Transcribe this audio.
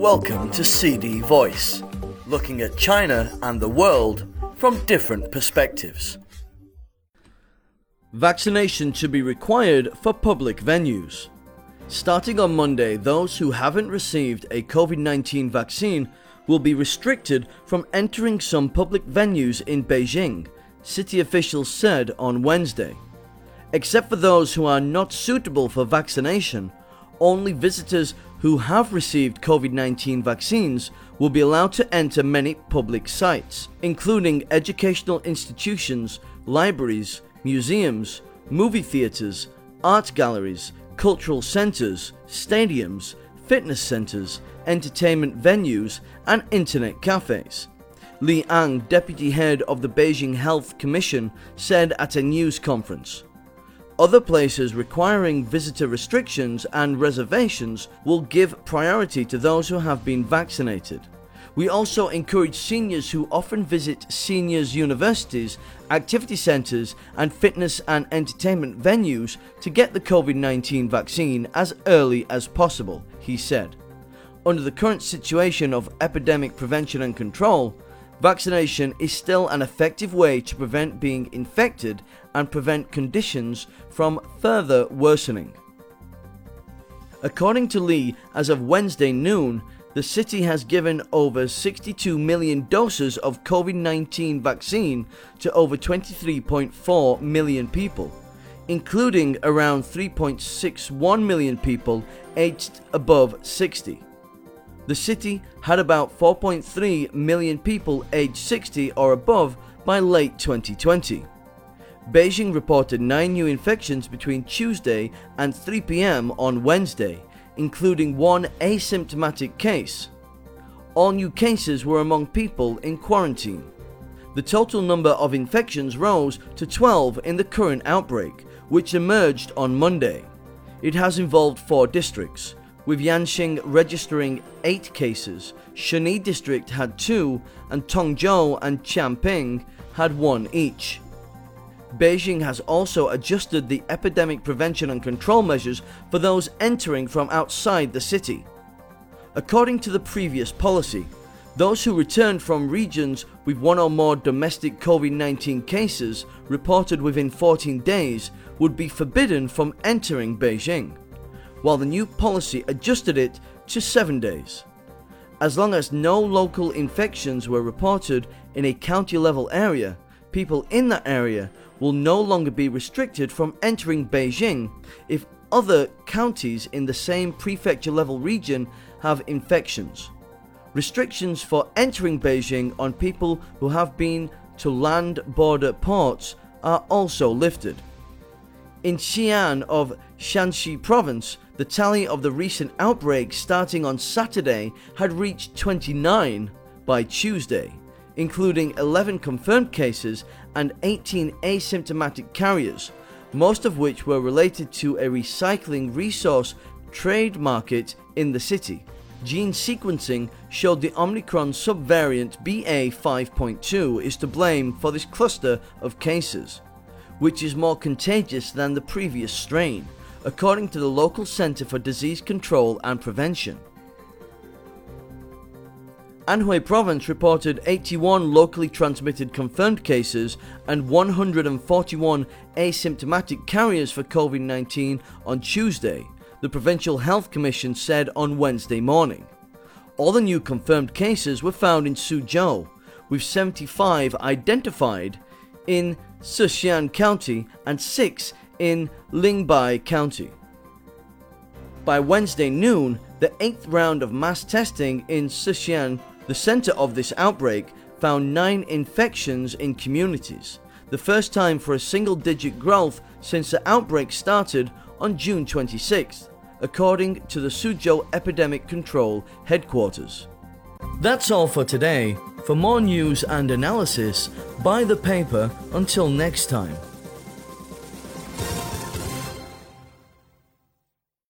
Welcome to CD Voice, looking at China and the world from different perspectives. Vaccination should be required for public venues. Starting on Monday, those who haven't received a COVID 19 vaccine will be restricted from entering some public venues in Beijing, city officials said on Wednesday. Except for those who are not suitable for vaccination, only visitors who have received COVID 19 vaccines will be allowed to enter many public sites, including educational institutions, libraries, museums, movie theatres, art galleries, cultural centres, stadiums, fitness centres, entertainment venues, and internet cafes. Li Ang, deputy head of the Beijing Health Commission, said at a news conference. Other places requiring visitor restrictions and reservations will give priority to those who have been vaccinated. We also encourage seniors who often visit seniors' universities, activity centres, and fitness and entertainment venues to get the COVID 19 vaccine as early as possible, he said. Under the current situation of epidemic prevention and control, vaccination is still an effective way to prevent being infected and prevent conditions from further worsening. According to Li, as of Wednesday noon, the city has given over 62 million doses of COVID 19 vaccine to over 23.4 million people, including around 3.61 million people aged above 60. The city had about 4.3 million people aged 60 or above by late 2020. Beijing reported 9 new infections between Tuesday and 3 pm on Wednesday, including one asymptomatic case. All new cases were among people in quarantine. The total number of infections rose to 12 in the current outbreak, which emerged on Monday. It has involved four districts, with Yanqing registering 8 cases, Shunyi district had 2, and Tongzhou and Changping had 1 each. Beijing has also adjusted the epidemic prevention and control measures for those entering from outside the city. According to the previous policy, those who returned from regions with one or more domestic COVID 19 cases reported within 14 days would be forbidden from entering Beijing, while the new policy adjusted it to 7 days. As long as no local infections were reported in a county level area, people in that area will no longer be restricted from entering Beijing if other counties in the same prefecture level region have infections. Restrictions for entering Beijing on people who have been to land border ports are also lifted. In Xi'an of Shaanxi province, the tally of the recent outbreaks starting on Saturday had reached 29 by Tuesday including 11 confirmed cases and 18 asymptomatic carriers, most of which were related to a recycling resource trade market in the city. Gene sequencing showed the Omicron subvariant BA5.2 is to blame for this cluster of cases, which is more contagious than the previous strain, according to the local Center for Disease Control and Prevention. Anhui province reported 81 locally transmitted confirmed cases and 141 asymptomatic carriers for COVID 19 on Tuesday, the Provincial Health Commission said on Wednesday morning. All the new confirmed cases were found in Suzhou, with 75 identified in Sixian County and 6 in Lingbi County. By Wednesday noon, the eighth round of mass testing in Sixian the center of this outbreak found nine infections in communities, the first time for a single digit growth since the outbreak started on June 26th, according to the Suzhou Epidemic Control Headquarters. That's all for today. For more news and analysis, buy the paper until next time.